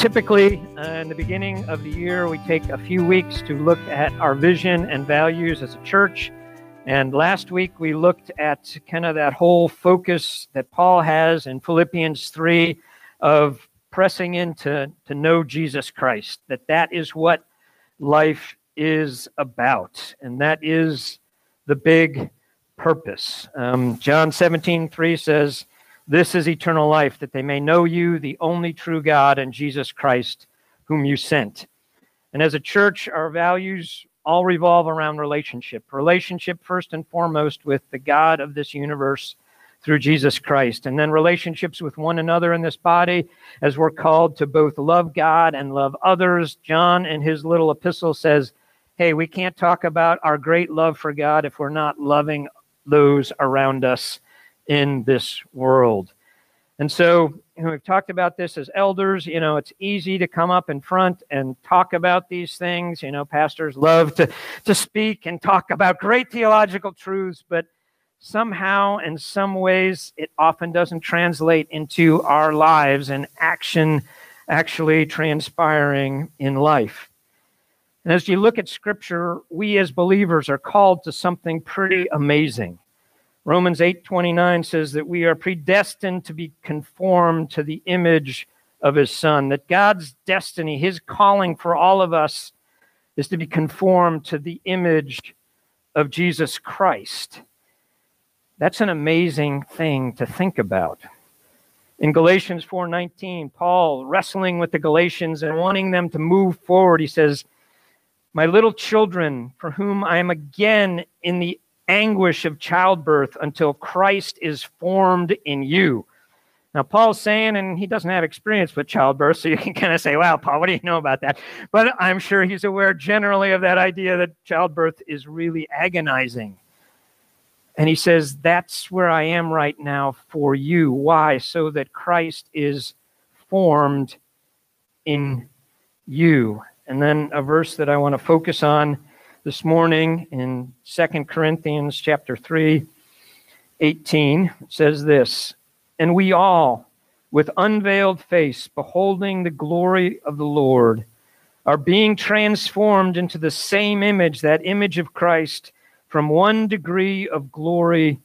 typically, uh, in the beginning of the year, we take a few weeks to look at our vision and values as a church. And last week, we looked at kind of that whole focus that Paul has in Philippians 3 of pressing into to know Jesus Christ, that that is what life is about. And that is the big purpose. Um, John 17, 3 says, This is eternal life, that they may know you, the only true God, and Jesus Christ, whom you sent. And as a church, our values all revolve around relationship. Relationship, first and foremost, with the God of this universe through Jesus Christ. And then relationships with one another in this body, as we're called to both love God and love others. John, in his little epistle, says, Hey, we can't talk about our great love for God if we're not loving those around us in this world. And so you know, we've talked about this as elders. You know, it's easy to come up in front and talk about these things. You know, pastors love to, to speak and talk about great theological truths, but somehow, in some ways, it often doesn't translate into our lives and action actually transpiring in life. And as you look at Scripture, we as believers are called to something pretty amazing. Romans 8:29 says that we are predestined to be conformed to the image of his son, that God's destiny, his calling for all of us is to be conformed to the image of Jesus Christ. That's an amazing thing to think about. In Galatians 4:19, Paul wrestling with the Galatians and wanting them to move forward, he says, "My little children, for whom I am again in the anguish of childbirth until Christ is formed in you. Now, Paul's saying, and he doesn't have experience with childbirth, so you can kind of say, wow, Paul, what do you know about that? But I'm sure he's aware generally of that idea that childbirth is really agonizing. And he says, that's where I am right now for you. Why? So that Christ is formed in you. And then a verse that I want to focus on this morning in Second Corinthians chapter 3, 18. It says this, And we all, with unveiled face, beholding the glory of the Lord, are being transformed into the same image, that image of Christ, from one degree of glory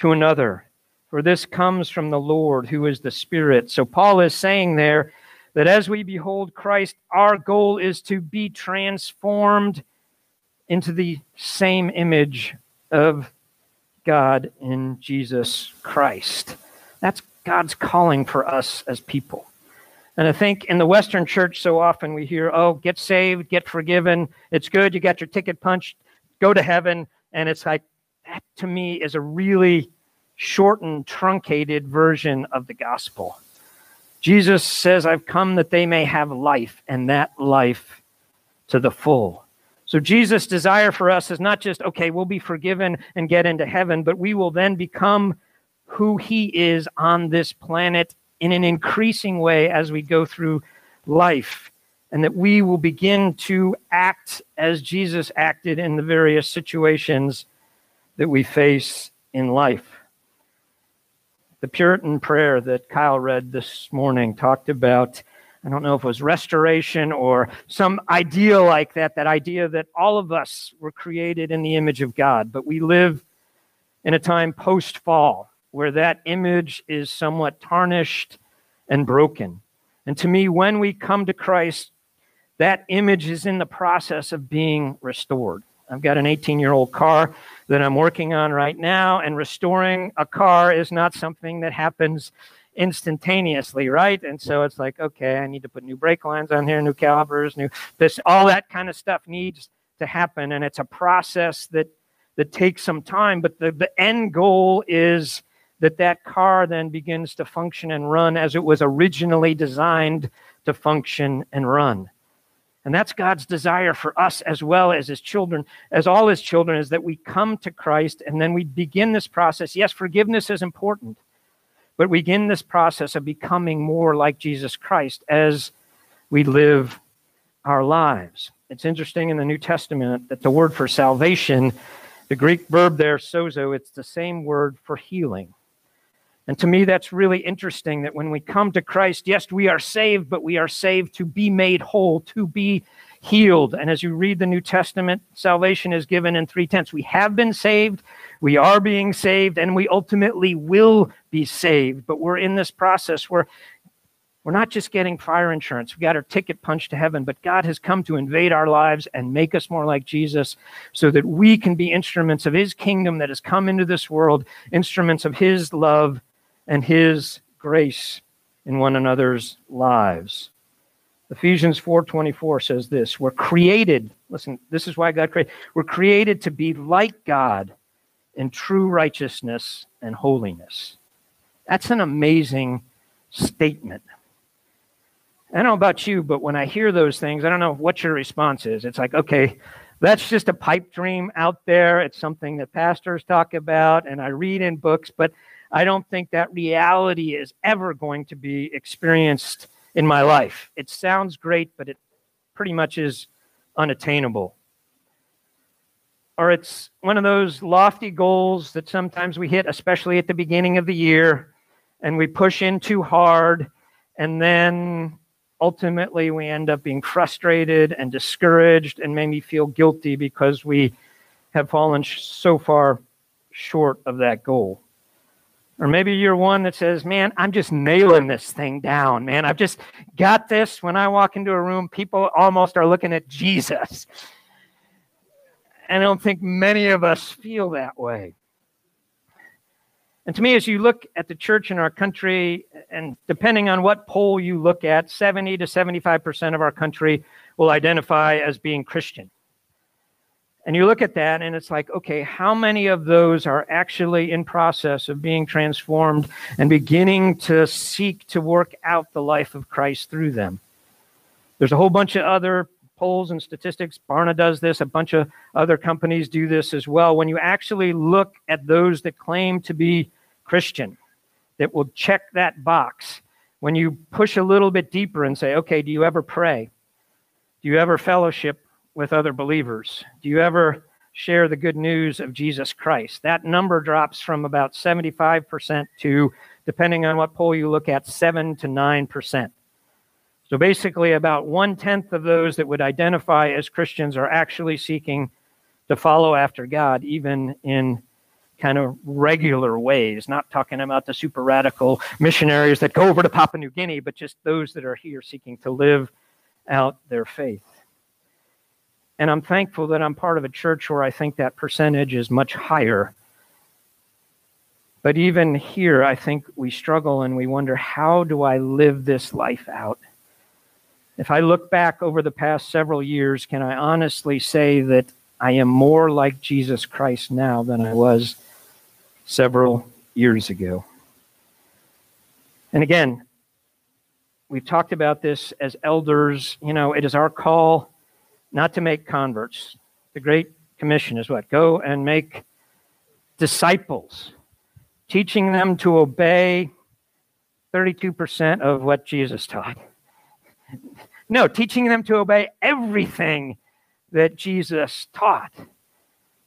to another. For this comes from the Lord, who is the Spirit. So Paul is saying there that as we behold Christ, our goal is to be transformed into the same image of God in Jesus Christ. That's God's calling for us as people. And I think in the Western church, so often we hear, oh, get saved, get forgiven. It's good. You got your ticket punched, go to heaven. And it's like, that to me is a really shortened, truncated version of the gospel. Jesus says, I've come that they may have life, and that life to the full. So Jesus' desire for us is not just, okay, we'll be forgiven and get into heaven, but we will then become who he is on this planet in an increasing way as we go through life. And that we will begin to act as Jesus acted in the various situations that we face in life. The Puritan prayer that Kyle read this morning talked about I don't know if it was restoration or some idea like that, that idea that all of us were created in the image of God, but we live in a time post fall where that image is somewhat tarnished and broken. And to me, when we come to Christ, that image is in the process of being restored. I've got an 18 year old car that I'm working on right now, and restoring a car is not something that happens instantaneously, right? And so it's like, okay, I need to put new brake lines on here, new calipers, new this, all that kind of stuff needs to happen. And it's a process that that takes some time, but the, the end goal is that that car then begins to function and run as it was originally designed to function and run. And that's God's desire for us as well as his children, as all his children, is that we come to Christ and then we begin this process. Yes, forgiveness is important. But we begin this process of becoming more like Jesus Christ as we live our lives. It's interesting in the New Testament that the word for salvation, the Greek verb there, sozo, it's the same word for healing. And to me, that's really interesting that when we come to Christ, yes, we are saved, but we are saved to be made whole, to be healed. And as you read the New Testament, salvation is given in three tenses. We have been saved, we are being saved, and we ultimately will be saved. But we're in this process where we're not just getting fire insurance. We got our ticket punched to heaven, but God has come to invade our lives and make us more like Jesus so that we can be instruments of his kingdom that has come into this world, instruments of his love and his grace in one another's lives. Ephesians 4:24 says this, we're created, listen, this is why God created. We're created to be like God in true righteousness and holiness. That's an amazing statement. I don't know about you, but when I hear those things, I don't know what your response is. It's like, okay, that's just a pipe dream out there. It's something that pastors talk about and I read in books, but I don't think that reality is ever going to be experienced in my life. It sounds great, but it pretty much is unattainable. Or it's one of those lofty goals that sometimes we hit, especially at the beginning of the year, and we push in too hard, and then ultimately we end up being frustrated and discouraged and maybe feel guilty because we have fallen so far short of that goal. Or maybe you're one that says, Man, I'm just nailing this thing down, man. I've just got this. When I walk into a room, people almost are looking at Jesus. And I don't think many of us feel that way. And to me, as you look at the church in our country, and depending on what poll you look at, 70 to 75% of our country will identify as being Christian. And you look at that and it's like, okay, how many of those are actually in process of being transformed and beginning to seek to work out the life of Christ through them? There's a whole bunch of other polls and statistics. Barna does this, a bunch of other companies do this as well. When you actually look at those that claim to be Christian, that will check that box, when you push a little bit deeper and say, okay, do you ever pray? Do you ever fellowship with other believers? Do you ever share the good news of Jesus Christ? That number drops from about 75% to, depending on what poll you look at, 7 to 9%. So basically, about one tenth of those that would identify as Christians are actually seeking to follow after God, even in kind of regular ways, not talking about the super radical missionaries that go over to Papua New Guinea, but just those that are here seeking to live out their faith. And I'm thankful that I'm part of a church where I think that percentage is much higher. But even here, I think we struggle and we wonder how do I live this life out? If I look back over the past several years, can I honestly say that I am more like Jesus Christ now than I was several years ago? And again, we've talked about this as elders. You know, it is our call not to make converts. The Great Commission is what? Go and make disciples, teaching them to obey 32% of what Jesus taught. No, teaching them to obey everything that Jesus taught.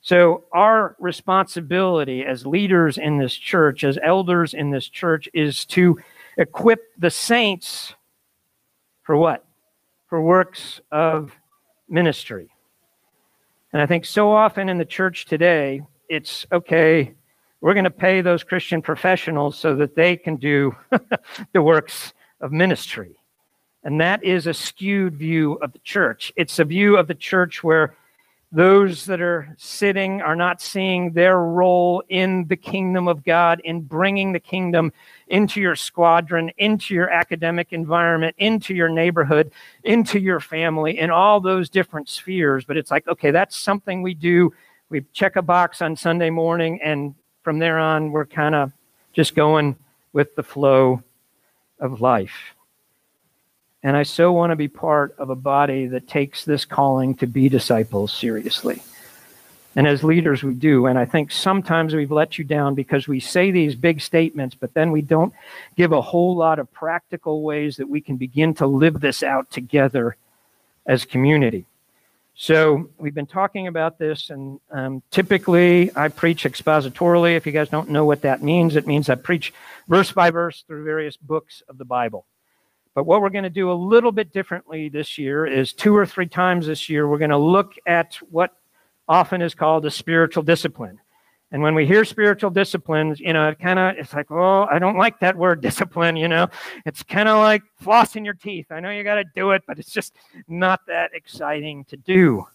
So, our responsibility as leaders in this church, as elders in this church, is to equip the saints for what? For works of ministry. And I think so often in the church today, it's okay, we're going to pay those Christian professionals so that they can do the works of ministry. And that is a skewed view of the church. It's a view of the church where those that are sitting are not seeing their role in the kingdom of God, in bringing the kingdom into your squadron, into your academic environment, into your neighborhood, into your family, in all those different spheres. But it's like, okay, that's something we do. We check a box on Sunday morning, and from there on, we're kind of just going with the flow of life. And I so want to be part of a body that takes this calling to be disciples seriously. And as leaders, we do. And I think sometimes we've let you down because we say these big statements, but then we don't give a whole lot of practical ways that we can begin to live this out together as community. So we've been talking about this, and um, typically I preach expositorily. If you guys don't know what that means, it means I preach verse by verse through various books of the Bible. But what we're going to do a little bit differently this year is two or three times this year, we're going to look at what often is called a spiritual discipline. And when we hear spiritual disciplines, you know, it kind of, it's like, oh, I don't like that word discipline, you know. It's kind of like flossing your teeth. I know you got to do it, but it's just not that exciting to do.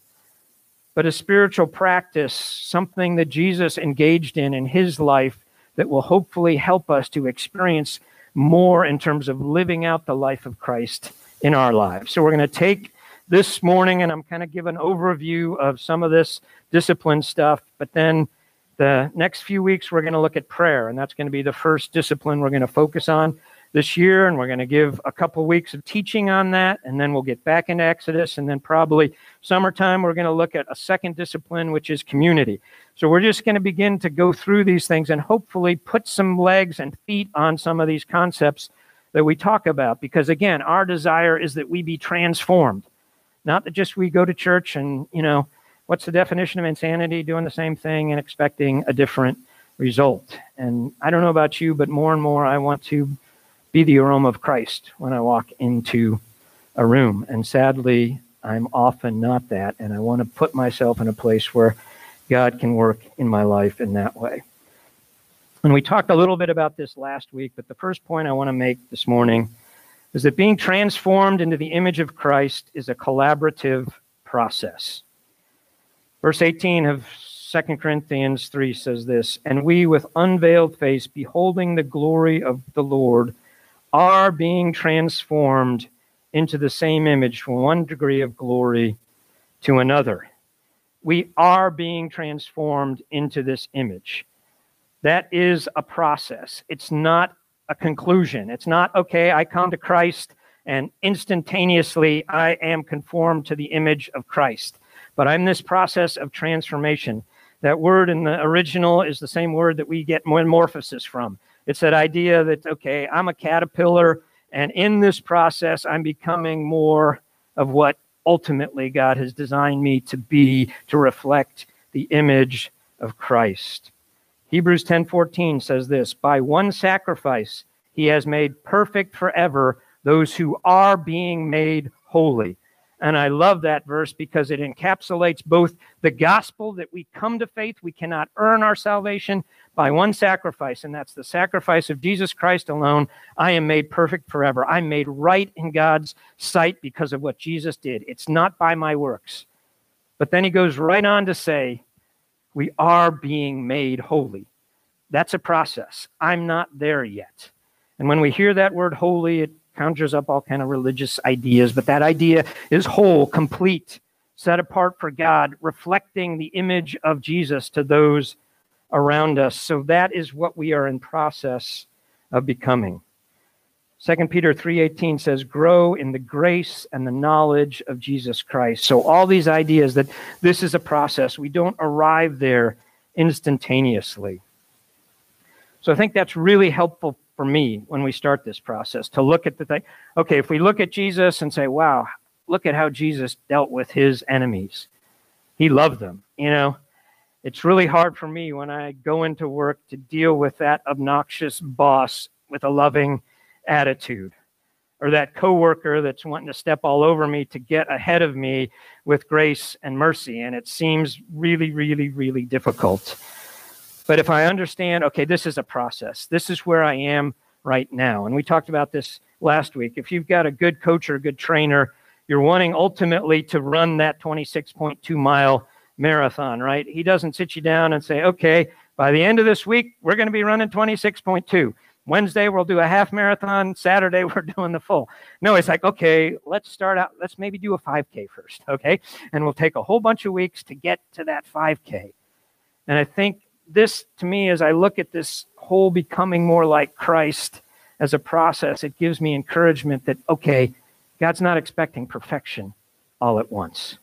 But a spiritual practice, something that Jesus engaged in in his life that will hopefully help us to experience more in terms of living out the life of Christ in our lives. So we're going to take this morning and I'm kind of give an overview of some of this discipline stuff, but then the next few weeks, we're going to look at prayer, and that's going to be the first discipline we're going to focus on this year. And we're going to give a couple weeks of teaching on that, and then we'll get back into Exodus. And then probably summertime, we're going to look at a second discipline, which is community. So we're just going to begin to go through these things and hopefully put some legs and feet on some of these concepts that we talk about. Because again, our desire is that we be transformed, not that just we go to church and, you know, what's the definition of insanity? Doing the same thing and expecting a different result. And I don't know about you, but more and more I want to be the aroma of Christ when I walk into a room. And sadly, I'm often not that. And I want to put myself in a place where God can work in my life in that way. And we talked a little bit about this last week, but the first point I want to make this morning is that being transformed into the image of Christ is a collaborative process. Verse 18 of 2 Corinthians 3 says this And we, with unveiled face, beholding the glory of the Lord, are being transformed into the same image from one degree of glory to another. We are being transformed into this image. That is a process. It's not a conclusion. It's not, okay, I come to Christ and instantaneously I am conformed to the image of Christ but I'm this process of transformation. That word in the original is the same word that we get metamorphosis from. It's that idea that, okay, I'm a caterpillar, and in this process, I'm becoming more of what ultimately God has designed me to be to reflect the image of Christ. Hebrews 10:14 says this, by one sacrifice he has made perfect forever those who are being made holy. And I love that verse because it encapsulates both the gospel that we come to faith, we cannot earn our salvation by one sacrifice, and that's the sacrifice of Jesus Christ alone. I am made perfect forever. I'm made right in God's sight because of what Jesus did. It's not by my works. But then he goes right on to say, we are being made holy. That's a process. I'm not there yet. And when we hear that word holy, it conjures up all kind of religious ideas, but that idea is whole, complete, set apart for God, reflecting the image of Jesus to those around us. So that is what we are in process of becoming. 2 Peter 3:18 says grow in the grace and the knowledge of Jesus Christ. So all these ideas that this is a process. We don't arrive there instantaneously. So I think that's really helpful for me when we start this process to look at the thing. Okay, if we look at Jesus and say, wow, look at how Jesus dealt with his enemies, he loved them. You know, it's really hard for me when I go into work to deal with that obnoxious boss with a loving attitude or that coworker that's wanting to step all over me to get ahead of me with grace and mercy and it seems really really really difficult but if I understand, okay, this is a process, this is where I am right now. And we talked about this last week. If you've got a good coach or a good trainer, you're wanting ultimately to run that 26.2 mile marathon, right? He doesn't sit you down and say, okay, by the end of this week, we're going to be running 26.2. Wednesday, we'll do a half marathon. Saturday, we're doing the full. No, it's like, okay, let's start out. Let's maybe do a 5K first, okay? And we'll take a whole bunch of weeks to get to that 5K. And I think this, to me, as I look at this whole becoming more like Christ as a process, it gives me encouragement that, okay, God's not expecting perfection all at once.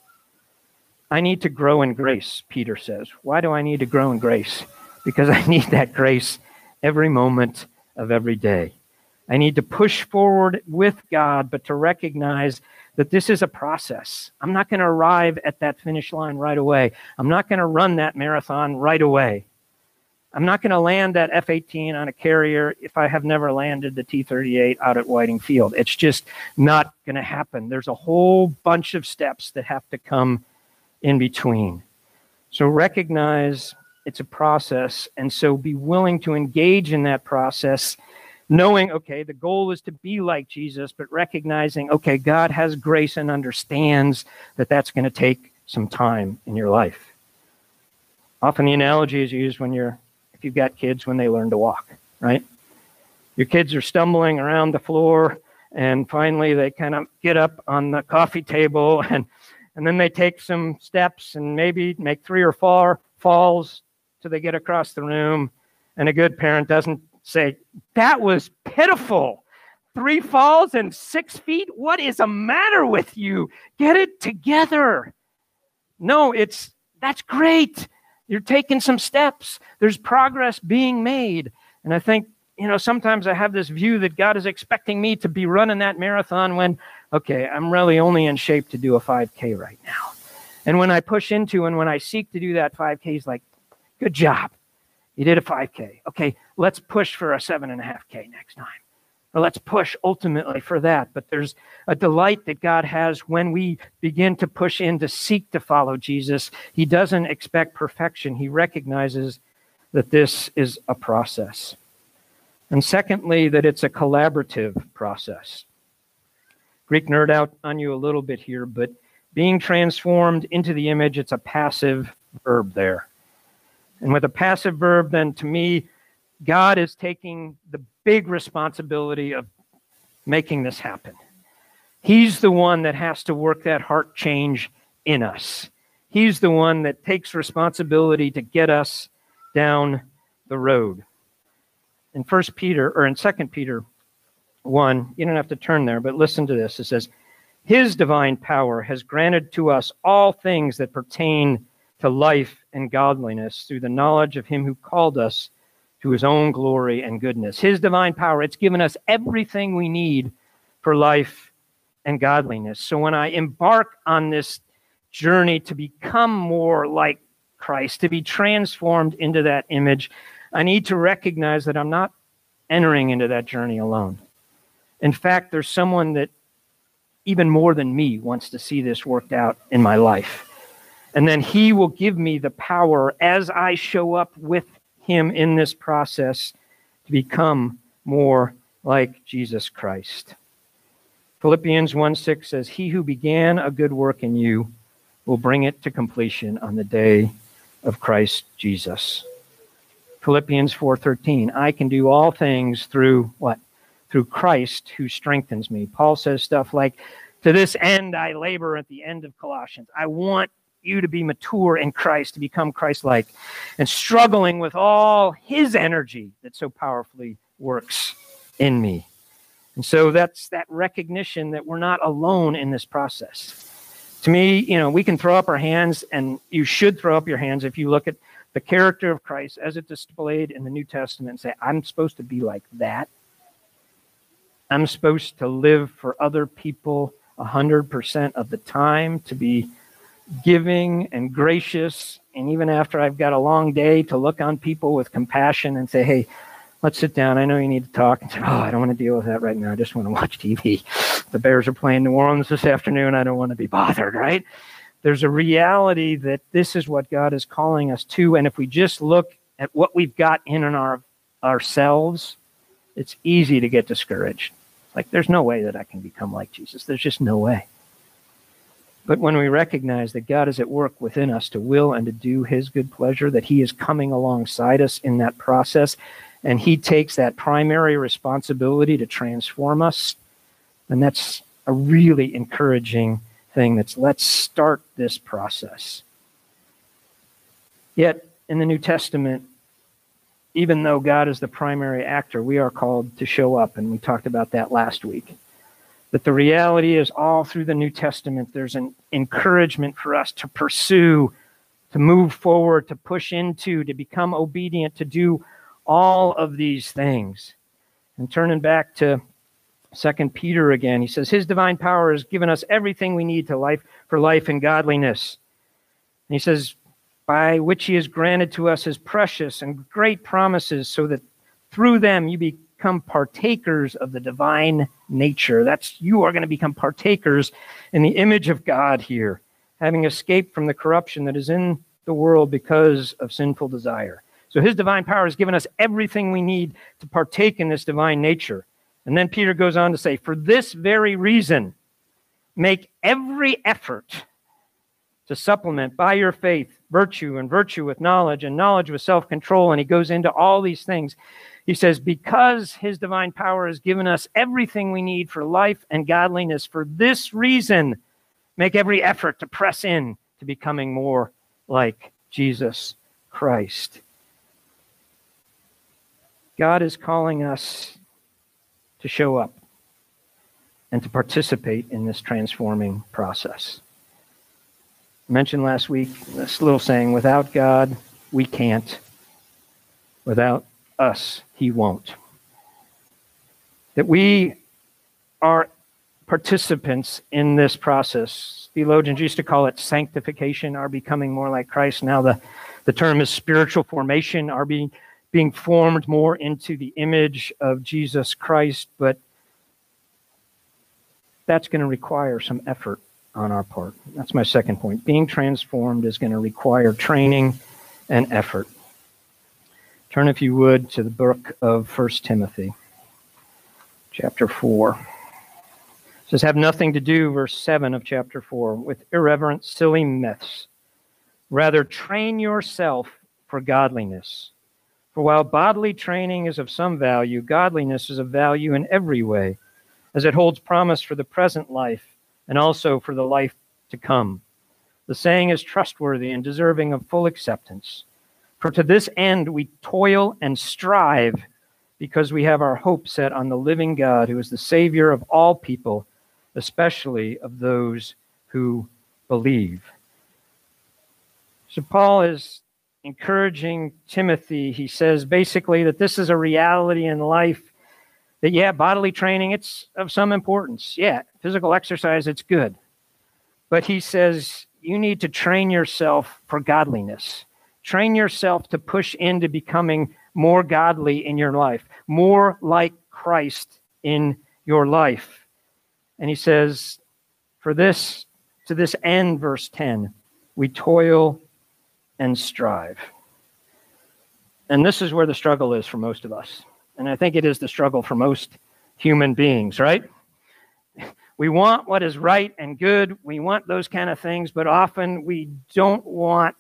I need to grow in grace, Peter says. Why do I need to grow in grace? Because I need that grace every moment of every day. I need to push forward with God, but to recognize that this is a process. I'm not going to arrive at that finish line right away. I'm not going to run that marathon right away. I'm not going to land that F 18 on a carrier if I have never landed the T 38 out at Whiting Field. It's just not going to happen. There's a whole bunch of steps that have to come in between. So recognize it's a process, and so be willing to engage in that process, knowing, okay, the goal is to be like Jesus, but recognizing, okay, God has grace and understands that that's going to take some time in your life. Often the analogy is used when you're you've got kids when they learn to walk, right? Your kids are stumbling around the floor, and finally they kind of get up on the coffee table, and and then they take some steps and maybe make three or four falls till they get across the room. And a good parent doesn't say, That was pitiful. Three falls and six feet? What is the matter with you? Get it together. No, it's that's great. You're taking some steps. There's progress being made. And I think, you know, sometimes I have this view that God is expecting me to be running that marathon when, okay, I'm really only in shape to do a 5K right now. And when I push into and when I seek to do that 5K, he's like, good job. You did a 5K. Okay, let's push for a seven and a half K next time or let's push ultimately for that. But there's a delight that God has when we begin to push in to seek to follow Jesus. He doesn't expect perfection, He recognizes that this is a process. And secondly, that it's a collaborative process. Greek nerd out on you a little bit here, but being transformed into the image, it's a passive verb there. And with a passive verb, then to me, God is taking the big responsibility of making this happen. He's the one that has to work that heart change in us. He's the one that takes responsibility to get us down the road. In First Peter or in Second Peter 1, you don't have to turn there, but listen to this. It says, His divine power has granted to us all things that pertain to life and godliness through the knowledge of him who called us to his own glory and goodness. His divine power, it's given us everything we need for life and godliness. So when I embark on this journey to become more like Christ, to be transformed into that image, I need to recognize that I'm not entering into that journey alone. In fact, there's someone that even more than me wants to see this worked out in my life. And then he will give me the power as I show up with him in this process to become more like Jesus Christ. Philippians 1 6 says, He who began a good work in you will bring it to completion on the day of Christ Jesus. Philippians 4:13 I can do all things through what? Through Christ who strengthens me. Paul says stuff like to this end I labor at the end of Colossians. I want you to be mature in Christ, to become Christ like, and struggling with all his energy that so powerfully works in me. And so that's that recognition that we're not alone in this process. To me, you know, we can throw up our hands, and you should throw up your hands if you look at the character of Christ as it displayed in the New Testament and say, I'm supposed to be like that. I'm supposed to live for other people 100% of the time, to be giving and gracious. And even after I've got a long day, to look on people with compassion and say, hey, let's sit down. I know you need to talk. And say, oh, I don't want to deal with that right now. I just want to watch TV. The Bears are playing New Orleans this afternoon. I don't want to be bothered, right? There's a reality that this is what God is calling us to. And if we just look at what we've got in and our ourselves, it's easy to get discouraged. Like, there's no way that I can become like Jesus. There's just no way. But when we recognize that God is at work within us to will and to do his good pleasure, that he is coming alongside us in that process, and he takes that primary responsibility to transform us, then that's a really encouraging thing. That's let's start this process. Yet in the New Testament, even though God is the primary actor, we are called to show up, and we talked about that last week. That the reality is, all through the New Testament, there's an encouragement for us to pursue, to move forward, to push into, to become obedient, to do all of these things. And turning back to Second Peter again. He says, His divine power has given us everything we need to life for life and godliness. And he says, by which he has granted to us his precious and great promises, so that through them you become partakers of the divine nature. That's you are going to become partakers in the image of God here, having escaped from the corruption that is in the world because of sinful desire. So his divine power has given us everything we need to partake in this divine nature. And then Peter goes on to say, For this very reason, make every effort to supplement by your faith virtue, and virtue with knowledge, and knowledge with self control. And he goes into all these things. He says, Because his divine power has given us everything we need for life and godliness, for this reason, make every effort to press in to becoming more like Jesus Christ. God is calling us to show up and to participate in this transforming process. Mentioned last week this little saying without God, we can't. Without us, He won't. That we are participants in this process. Theologians used to call it sanctification, our becoming more like Christ. Now the, the term is spiritual formation, our being, being formed more into the image of Jesus Christ. But that's going to require some effort on our part. That's my second point. Being transformed is going to require training and effort. Turn, if you would, to the book of First Timothy, chapter 4. It says, Have nothing to do, verse 7 of chapter 4, with irreverent, silly myths. Rather, train yourself for godliness. For while bodily training is of some value, godliness is of value in every way, as it holds promise for the present life and also for the life to come. The saying is trustworthy and deserving of full acceptance. For to this end we toil and strive because we have our hope set on the living God, who is the Savior of all people, especially of those who believe. So Paul is encouraging Timothy. He says basically that this is a reality in life that, yeah, bodily training, it's of some importance. Yeah, physical exercise, it's good. But he says you need to train yourself for godliness. Train yourself to push into becoming more godly in your life, more like Christ in your life. And he says, for this, to this end, verse 10, we toil and strive. And this is where the struggle is for most of us. And I think it is the struggle for most human beings, right? we want what is right and good. We want those kind of things, but often we don't want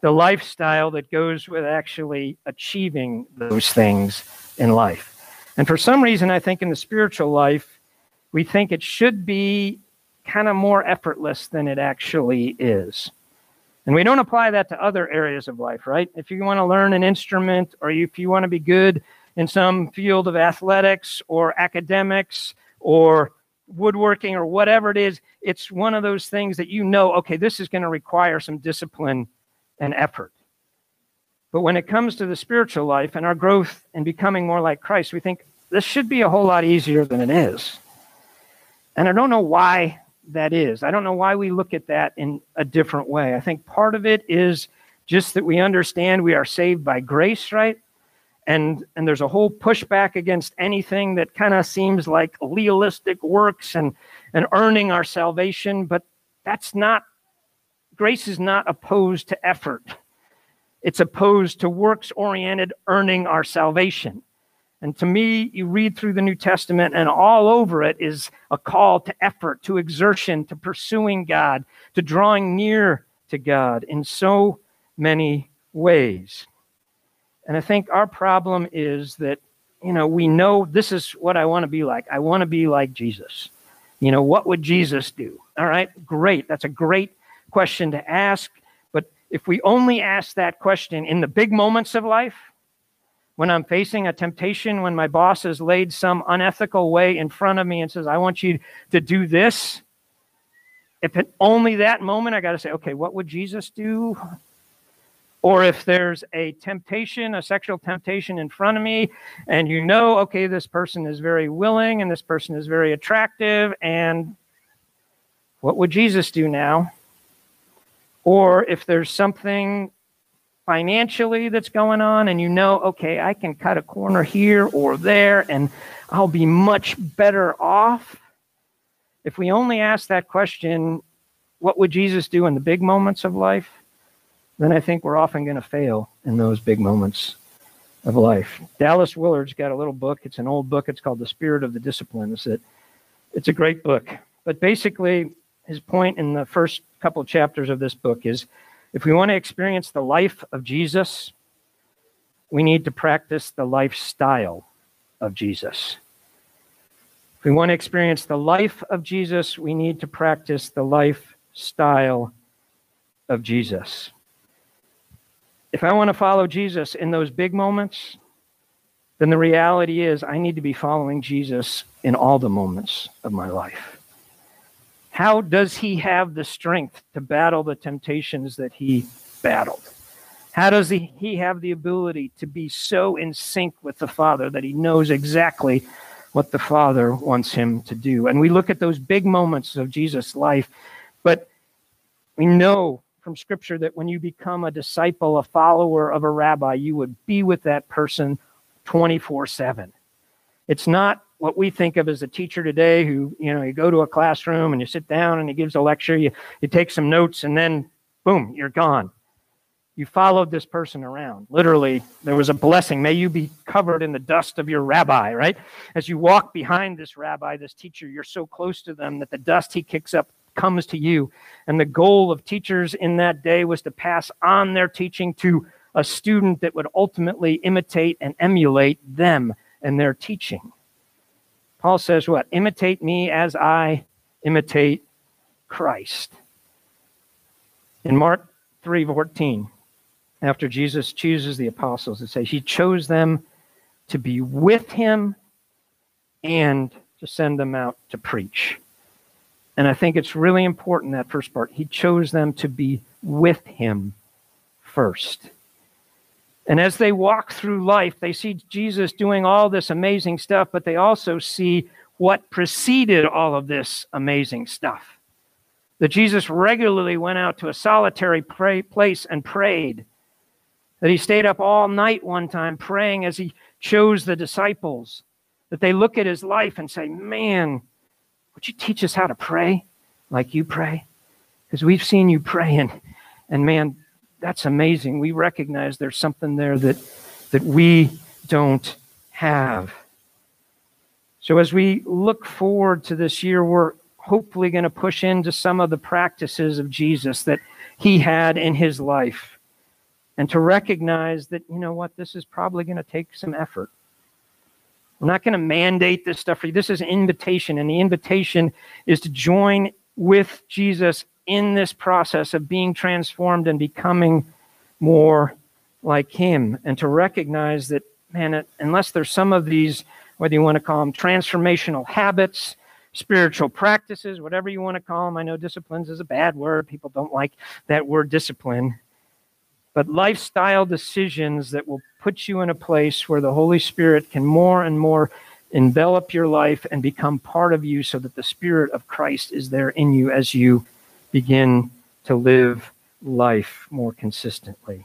the lifestyle that goes with actually achieving those things in life. And for some reason, I think in the spiritual life, we think it should be kind of more effortless than it actually is. And we don't apply that to other areas of life, right? If you want to learn an instrument or if you want to be good in some field of athletics or academics or woodworking or whatever it is, it's one of those things that you know, okay, this is going to require some discipline and effort. But when it comes to the spiritual life and our growth and becoming more like Christ, we think this should be a whole lot easier than it is. And I don't know why that is. I don't know why we look at that in a different way. I think part of it is just that we understand we are saved by grace, right? And and there's a whole pushback against anything that kind of seems like legalistic works and and earning our salvation but that's not grace is not opposed to effort. It's opposed to works oriented earning our salvation. And to me you read through the new testament and all over it is a call to effort to exertion to pursuing god to drawing near to god in so many ways and I think our problem is that, you know, we know this is what I want to be like. I want to be like Jesus. You know, what would Jesus do? All right, great. That's a great question to ask. But if we only ask that question in the big moments of life, when I'm facing a temptation, when my boss has laid some unethical way in front of me and says, I want you to do this, if at only that moment I got to say, okay, what would Jesus do? Or if there's a temptation, a sexual temptation in front of me, and you know, okay, this person is very willing and this person is very attractive, and what would Jesus do now? Or if there's something financially that's going on and you know, okay, I can cut a corner here or there and I'll be much better off. If we only ask that question, what would Jesus do in the big moments of life? Then I think we're often going to fail in those big moments of life. Dallas Willard's got a little book. It's an old book. It's called The Spirit of the Disciplines. It, it's a great book. But basically, his point in the first couple chapters of this book is if we want to experience the life of Jesus, we need to practice the lifestyle of Jesus. If we want to experience the life of Jesus, we need to practice the lifestyle of Jesus. If I want to follow Jesus in those big moments, then the reality is I need to be following Jesus in all the moments of my life. How does he have the strength to battle the temptations that he battled? How does he, he have the ability to be so in sync with the Father that he knows exactly what the Father wants him to do? And we look at those big moments of Jesus' life, but we know from Scripture that when you become a disciple, a follower of a rabbi, you would be with that person 24 7. It's not what we think of as a teacher today who, you know, you go to a classroom and you sit down and he gives a lecture, you, you take some notes, and then boom, you're gone. You followed this person around. Literally, there was a blessing. May you be covered in the dust of your rabbi, right? As you walk behind this rabbi, this teacher, you're so close to them that the dust he kicks up comes to you. And the goal of teachers in that day was to pass on their teaching to a student that would ultimately imitate and emulate them and their teaching. Paul says, What? Imitate me as I imitate Christ. In Mark 3 14, after Jesus chooses the apostles, it says, He chose them to be with Him and to send them out to preach. And I think it's really important that first part. He chose them to be with Him first. And as they walk through life, they see Jesus doing all this amazing stuff, but they also see what preceded all of this amazing stuff. That Jesus regularly went out to a solitary pray, place and prayed. That he stayed up all night one time praying as he chose the disciples. That they look at his life and say, Man, would you teach us how to pray like you pray? Because we've seen you praying, and, man, that's amazing. We recognize there's something there that, that we don't have. So, as we look forward to this year, we're hopefully going to push into some of the practices of Jesus that he had in his life and to recognize that, you know what, this is probably going to take some effort. We're not going to mandate this stuff for you. This is an invitation, and the invitation is to join with Jesus in this process of being transformed and becoming more like Him, and to recognize that, man, unless there's some of these, whether you want to call them transformational habits, spiritual practices, whatever you want to call them, I know disciplines is a bad word. People don't like that word discipline. But lifestyle decisions that will put you in a place where the Holy Spirit can more and more envelop your life and become part of you so that the Spirit of Christ is there in you as you begin to live life more consistently.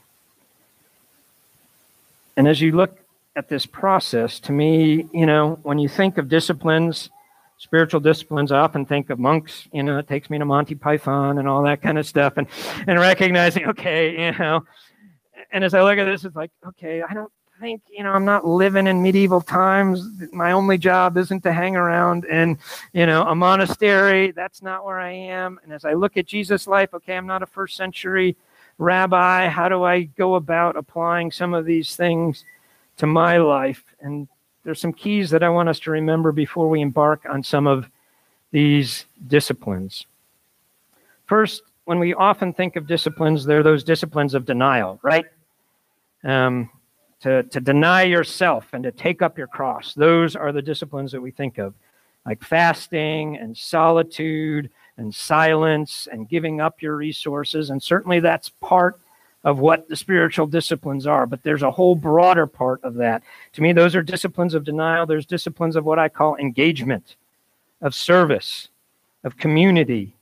And as you look at this process, to me, you know, when you think of disciplines, spiritual disciplines, I often think of monks, you know, it takes me to Monty Python and all that kind of stuff, and, and recognizing, okay, you know, and as I look at this, it's like, okay, I don't think, you know, I'm not living in medieval times. My only job isn't to hang around in, you know, a monastery. That's not where I am. And as I look at Jesus' life, okay, I'm not a first century rabbi. How do I go about applying some of these things to my life? And there's some keys that I want us to remember before we embark on some of these disciplines. First, when we often think of disciplines, they're those disciplines of denial, right? Um, to, to deny yourself and to take up your cross. Those are the disciplines that we think of, like fasting and solitude and silence and giving up your resources. And certainly that's part of what the spiritual disciplines are, but there's a whole broader part of that. To me, those are disciplines of denial. There's disciplines of what I call engagement, of service, of community,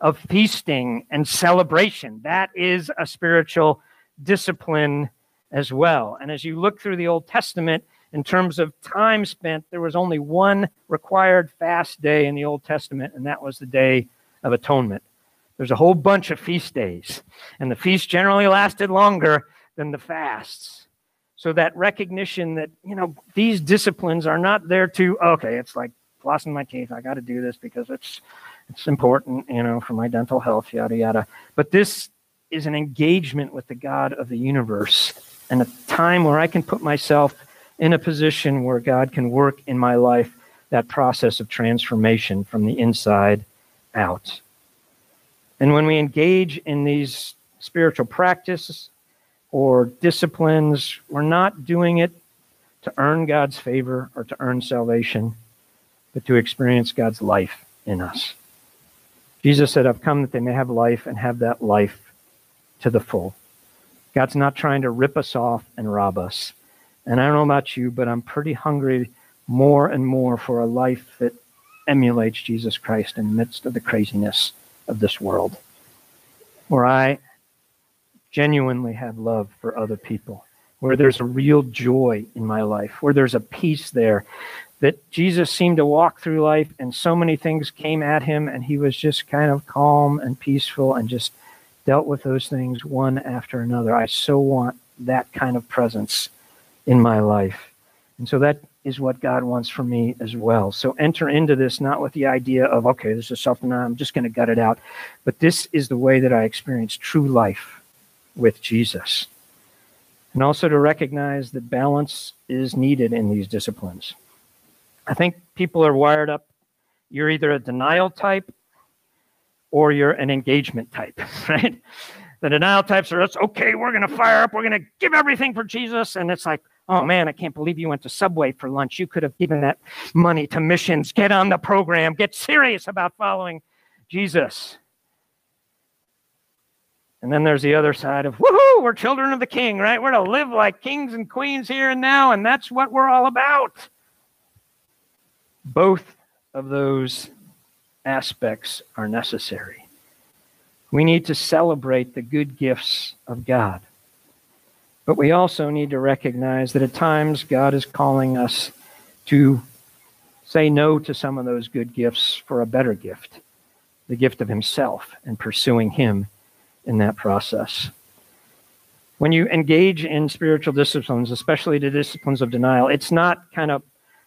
of feasting and celebration. That is a spiritual discipline as well. And as you look through the Old Testament, in terms of time spent, there was only one required fast day in the Old Testament, and that was the Day of Atonement. There's a whole bunch of feast days, and the feasts generally lasted longer than the fasts. So that recognition that, you know, these disciplines are not there to, okay, it's like flossing my teeth. I got to do this because it's it's important, you know, for my dental health, yada yada. But this is an engagement with the God of the universe and a time where I can put myself in a position where God can work in my life that process of transformation from the inside out. And when we engage in these spiritual practices or disciplines, we're not doing it to earn God's favor or to earn salvation, but to experience God's life in us. Jesus said, I've come that they may have life and have that life to the full. God's not trying to rip us off and rob us. And I don't know about you, but I'm pretty hungry more and more for a life that emulates Jesus Christ in the midst of the craziness of this world, where I genuinely have love for other people, where there's a real joy in my life, where there's a peace there that Jesus seemed to walk through life and so many things came at him and he was just kind of calm and peaceful and just dealt with those things one after another. I so want that kind of presence in my life. And so that is what God wants for me as well. So enter into this not with the idea of, okay, this is denial, I'm just going to gut it out. But this is the way that I experience true life with Jesus. And also to recognize that balance is needed in these disciplines. I think people are wired up. You're either a denial type or you're an engagement type, right? The denial types are, it's okay, we're going to fire up, we're going to give everything for Jesus. And it's like, oh man, I can't believe you went to Subway for lunch. You could have given that money to missions. Get on the program, get serious about following Jesus. And then there's the other side of, woohoo, we're children of the king, right? We're to live like kings and queens here and now, and that's what we're all about. Both of those aspects are necessary. We need to celebrate the good gifts of God. But we also need to recognize that at times God is calling us to say no to some of those good gifts for a better gift, the gift of Himself, and pursuing Him in that process. When you engage in spiritual disciplines, especially the disciplines of denial, it's not kind of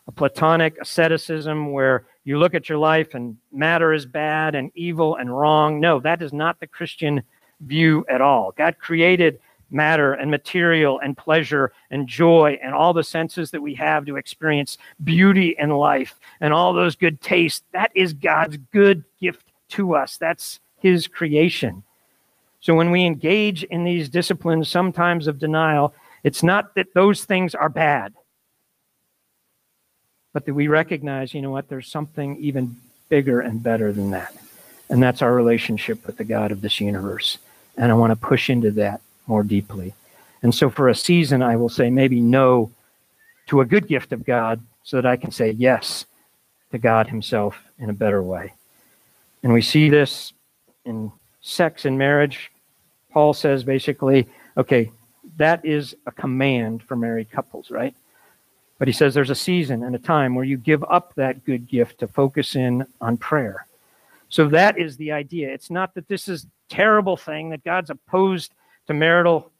a Platonic asceticism where you look at your life and matter is bad and evil and wrong. No, that is not the Christian view at all. God created matter and material and pleasure and joy and all the senses that we have to experience beauty in life and all those good tastes. That is God's good gift to us. That's His creation. So when we engage in these disciplines, sometimes of denial, it's not that those things are bad but that we recognize, you know what, there's something even bigger and better than that. And that's our relationship with the God of this universe. And I want to push into that more deeply. And so for a season, I will say maybe no to a good gift of God so that I can say yes to God Himself in a better way. And we see this in sex and marriage. Paul says basically, okay, that is a command for married couples, right? But he says there's a season and a time where you give up that good gift to focus in on prayer. So that is the idea. It's not that this is terrible thing that God's opposed to marital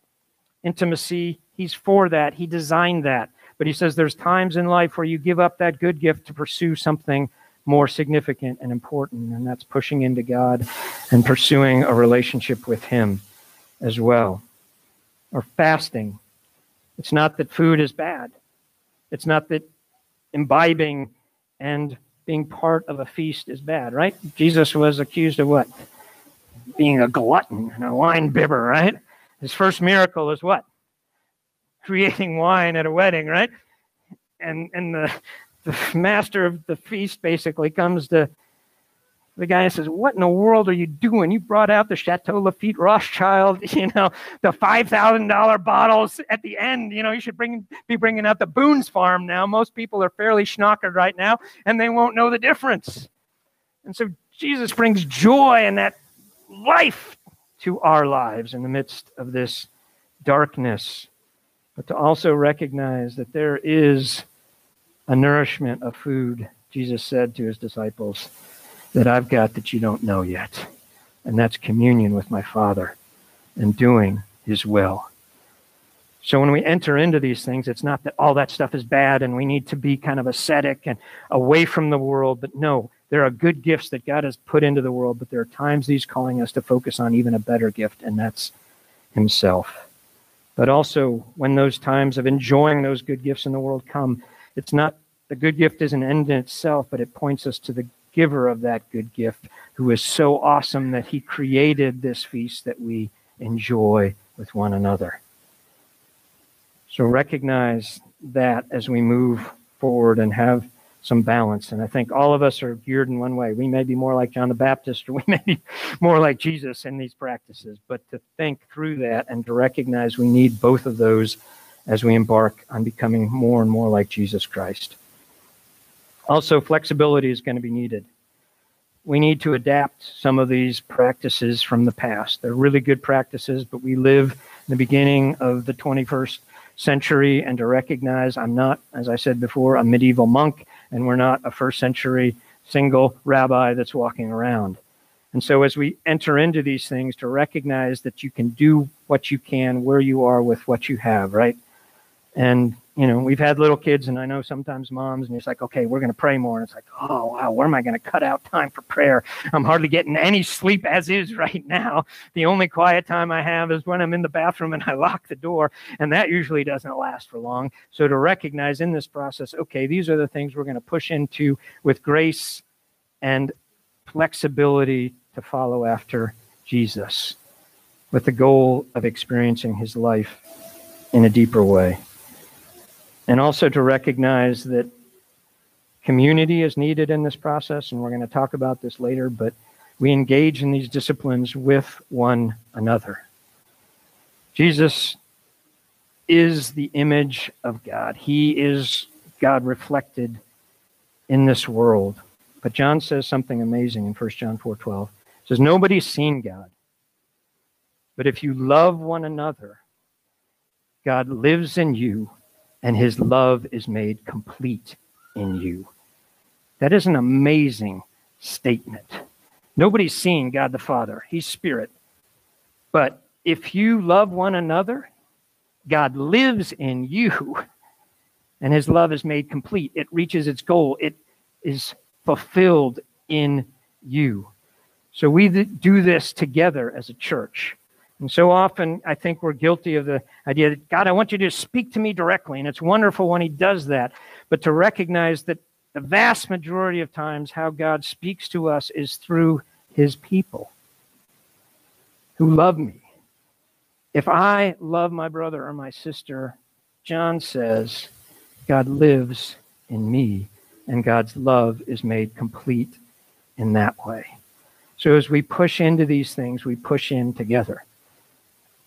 intimacy. He's for that. He designed that. But he says there's times in life where you give up that good gift to pursue something more significant and important, and that's pushing into God and pursuing a relationship with Him as well. Or fasting. It's not that food is bad. It's not that imbibing and being part of a feast is bad, right? Jesus was accused of what? Being a glutton and a wine bibber, right? His first miracle is what? Creating wine at a wedding, right? And and the the master of the feast basically comes to The guy says, What in the world are you doing? You brought out the Chateau Lafite Rothschild, you know, the $5,000 bottles at the end. You know, you should bring, be bringing out the Boone's Farm now. Most people are fairly schnockered right now, and they won't know the difference. And so Jesus brings joy and that life to our lives in the midst of this darkness, but to also recognize that there is a nourishment of food, Jesus said to his disciples, that I've got that you don't know yet. And that's communion with my Father and doing his will. So when we enter into these things, it's not that all that stuff is bad and we need to be kind of ascetic and away from the world, but no, there are good gifts that God has put into the world, but there are times He's calling us to focus on even a better gift, and that's Himself. But also, when those times of enjoying those good gifts in the world come, it's not the good gift is an end in itself, but it points us to the giver of that good gift, who is so awesome that he created this feast that we enjoy with one another. So recognize that as we move forward and have some balance. And I think all of us are geared in one way. We may be more like John the Baptist or we may be more like Jesus in these practices, but to think through that and to recognize we need both of those as we embark on becoming more and more like Jesus Christ. Also, flexibility is going to be needed. We need to adapt some of these practices from the past. They're really good practices, but we live in the beginning of the 21st century and to recognize I'm not, as I said before, a medieval monk, and we're not a first century single rabbi that's walking around. And so, as we enter into these things, to recognize that you can do what you can where you are with what you have, right? And you know, we've had little kids, and I know sometimes moms, and it's like, okay, we're going to pray more. And it's like, oh, wow, where am I going to cut out time for prayer? I'm hardly getting any sleep as is right now. The only quiet time I have is when I'm in the bathroom and I lock the door, and that usually doesn't last for long. So to recognize in this process, okay, these are the things we're going to push into with grace and flexibility to follow after Jesus with the goal of experiencing his life in a deeper way and also to recognize that community is needed in this process, and we're going to talk about this later, but we engage in these disciplines with one another. Jesus is the image of God. He is God reflected in this world. But John says something amazing in 1 John 4:12. He says nobody's seen God. But if you love one another, God lives in you and his love is made complete in you. That is an amazing statement. Nobody's seen God the Father, he's spirit. But if you love one another, God lives in you, and his love is made complete. It reaches its goal, it is fulfilled in you. So we do this together as a church. And so often, I think we're guilty of the idea that, God, I want you to speak to me directly. And it's wonderful when He does that. But to recognize that the vast majority of times, how God speaks to us is through His people who love me. If I love my brother or my sister, John says, God lives in me, and God's love is made complete in that way. So as we push into these things, we push in together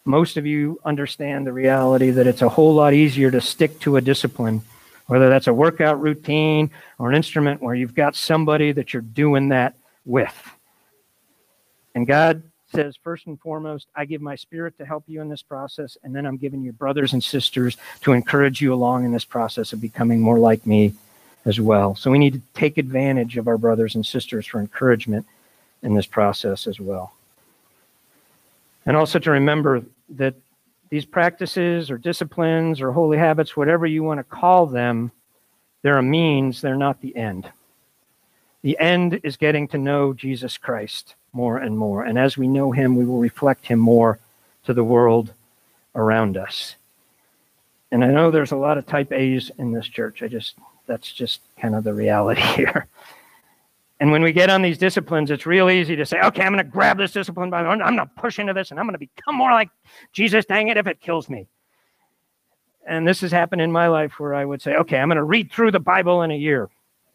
most of you understand the reality that it's a whole lot easier to stick to a discipline, whether that's a workout routine or an instrument where you've got somebody that you're doing that with. And God says, first and foremost, I give my spirit to help you in this process, and then I'm giving you brothers and sisters to encourage you along in this process of becoming more like me as well. So we need to take advantage of our brothers and sisters for encouragement in this process as well. And also to remember that these practices or disciplines or holy habits, whatever you want to call them, they're a means, they're not the end. The end is getting to know Jesus Christ more and more. And as we know him, we will reflect him more to the world around us. And I know there's a lot of type A's in this church. I just, that's just kind of the reality here. And when we get on these disciplines, it's real easy to say, okay, I'm going to grab this discipline, but I'm going to push into this and I'm going to become more like Jesus, dang it, if it kills me. And this has happened in my life where I would say, okay, I'm going to read through the Bible in a year.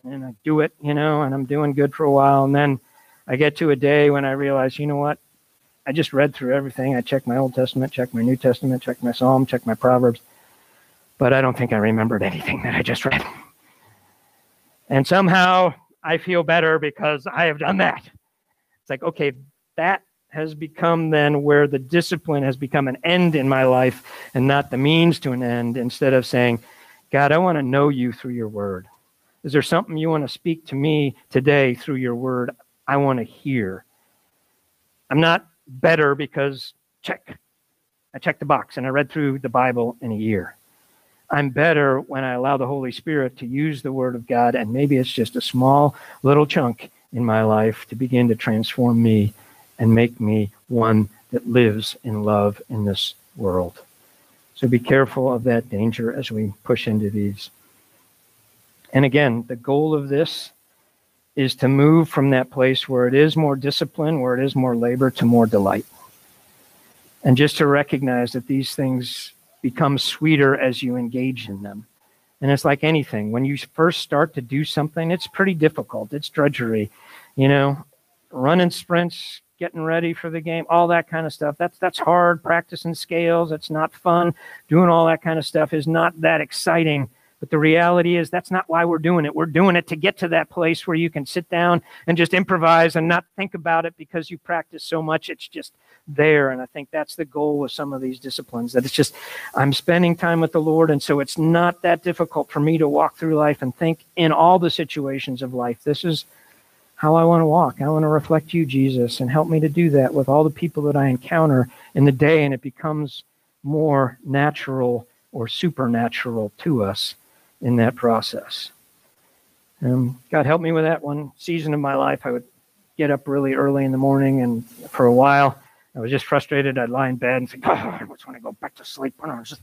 And I do it, you know, and I'm doing good for a while. And then I get to a day when I realize, you know what? I just read through everything. I checked my Old Testament, checked my New Testament, checked my Psalm, checked my Proverbs, but I don't think I remembered anything that I just read. And somehow I feel better because I have done that. It's like, okay, that has become then where the discipline has become an end in my life and not the means to an end instead of saying, God, I want to know you through your word. Is there something you want to speak to me today through your word? I want to hear. I'm not better because check. I checked the box and I read through the Bible in a year. I'm better when I allow the Holy Spirit to use the Word of God, and maybe it's just a small little chunk in my life to begin to transform me and make me one that lives in love in this world. So be careful of that danger as we push into these. And again, the goal of this is to move from that place where it is more discipline, where it is more labor, to more delight. And just to recognize that these things become sweeter as you engage in them. And it's like anything. When you first start to do something, it's pretty difficult. It's drudgery. You know, running sprints, getting ready for the game, all that kind of stuff. That's that's hard. Practicing scales, it's not fun. Doing all that kind of stuff is not that exciting. But the reality is that's not why we're doing it. We're doing it to get to that place where you can sit down and just improvise and not think about it because you practice so much. It's just there. And I think that's the goal with some of these disciplines that it's just, I'm spending time with the Lord. And so it's not that difficult for me to walk through life and think in all the situations of life. This is how I want to walk. I want to reflect you, Jesus, and help me to do that with all the people that I encounter in the day. And it becomes more natural or supernatural to us in that process. Um, God help me with that one season of my life. I would get up really early in the morning, and for a while, I was just frustrated. I'd lie in bed and think, "Oh, I just want to go back to sleep." And I was just,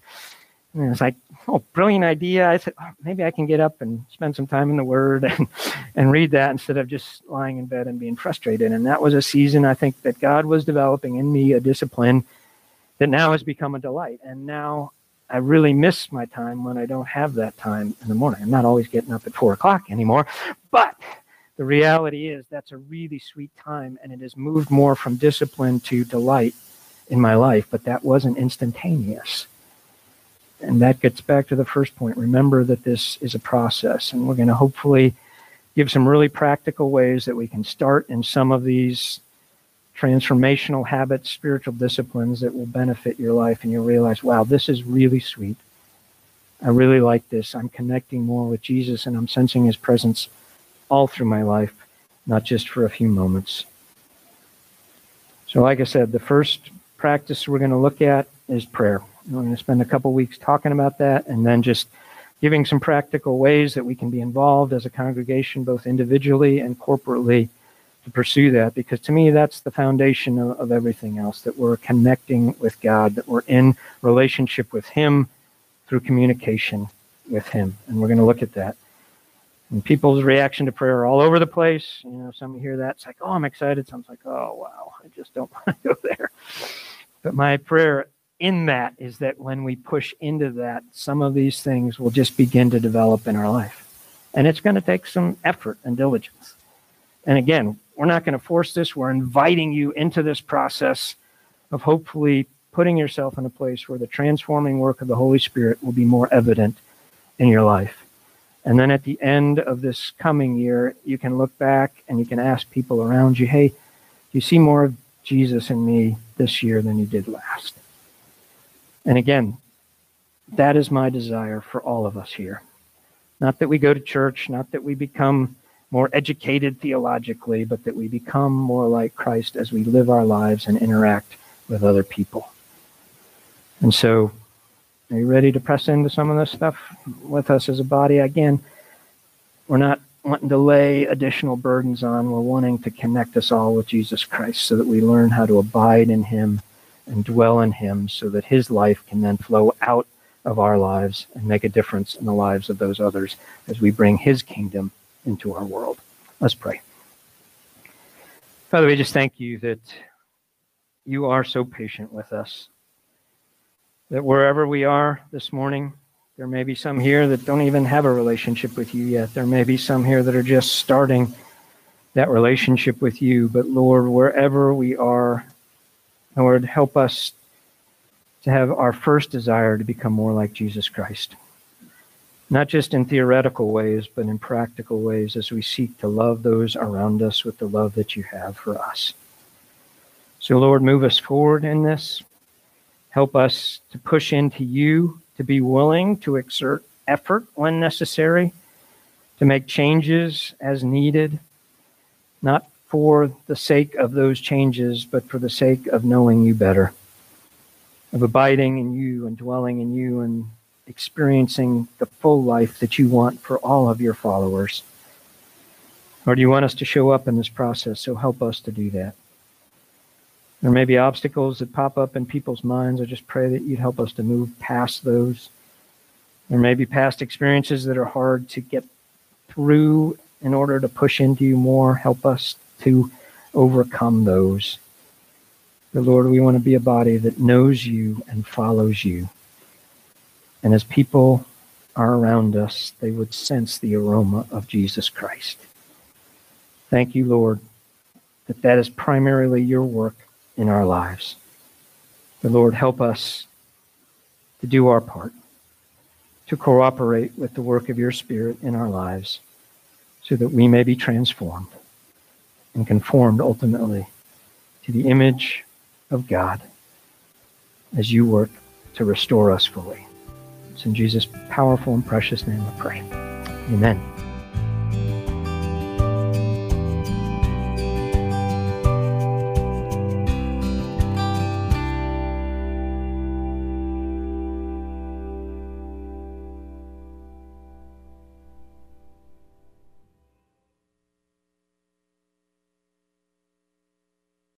and it's like, "Oh, brilliant idea!" I said, oh, "Maybe I can get up and spend some time in the Word and and read that instead of just lying in bed and being frustrated." And that was a season I think that God was developing in me a discipline that now has become a delight. And now I really miss my time when I don't have that time in the morning. I'm not always getting up at four o'clock anymore, but the reality is that's a really sweet time and it has moved more from discipline to delight in my life, but that wasn't instantaneous. And that gets back to the first point. Remember that this is a process, and we're going to hopefully give some really practical ways that we can start in some of these transformational habits, spiritual disciplines that will benefit your life, and you'll realize, wow, this is really sweet. I really like this. I'm connecting more with Jesus, and I'm sensing his presence all through my life, not just for a few moments. So, like I said, the first practice we're going to look at is prayer. We're going to spend a couple weeks talking about that and then just giving some practical ways that we can be involved as a congregation, both individually and corporately, to pursue that because to me that's the foundation of, of, everything else that we're connecting with god that we're in relationship with him through communication with him and we're going to look at that and people's reaction to prayer all over the place. You know some hear that it's like oh i'm excited. Some's like oh wow i just don't want to go there. But my prayer in that is that when we push into that some of these things will just begin to develop in our life. And it's going to take some effort and diligence. And again we're not going to force this. We're inviting you into this process of hopefully putting yourself in a place where the transforming work of the Holy Spirit will be more evident in your life. And then at the end of this coming year, you can look back and you can ask people around you, hey, do you see more of Jesus in me this year than you did last? And again, that is my desire for all of us here. Not that we go to church, not that we become more educated theologically, but that we become more like Christ as we live our lives and interact with other people. And so, are you ready to press into some of this stuff with us as a body? Again, we're not wanting to lay additional burdens on. We're wanting to connect us all with Jesus Christ so that we learn how to abide in Him and dwell in Him so that His life can then flow out of our lives and make a difference in the lives of those others as we bring His kingdom into our world. Let's pray. Father, we just thank you that you are so patient with us. That wherever we are this morning, there may be some here that don't even have a relationship with you yet. There may be some here that are just starting that relationship with you. But Lord, wherever we are, Lord, help us to have our first desire to become more like Jesus Christ. Not just in theoretical ways, but in practical ways as we seek to love those around us with the love that you have for us. So, Lord, move us forward in this. Help us to push into you, to be willing to exert effort when necessary, to make changes as needed, not for the sake of those changes, but for the sake of knowing you better, of abiding in you and dwelling in you and experiencing the full life that you want for all of your followers. Or do you want us to show up in this process? So help us to do that. There may be obstacles that pop up in people's minds. I just pray that you'd help us to move past those. There may be past experiences that are hard to get through in order to push into you more. Help us to overcome those. But Lord, we want to be a body that knows you and follows you. And as people are around us, they would sense the aroma of Jesus Christ. Thank you, Lord, that that is primarily your work in our lives. The Lord, help us to do our part, to cooperate with the work of your Spirit in our lives, so that we may be transformed and conformed ultimately to the image of God as you work to restore us fully. It's in Jesus' powerful and precious name I pray. Amen.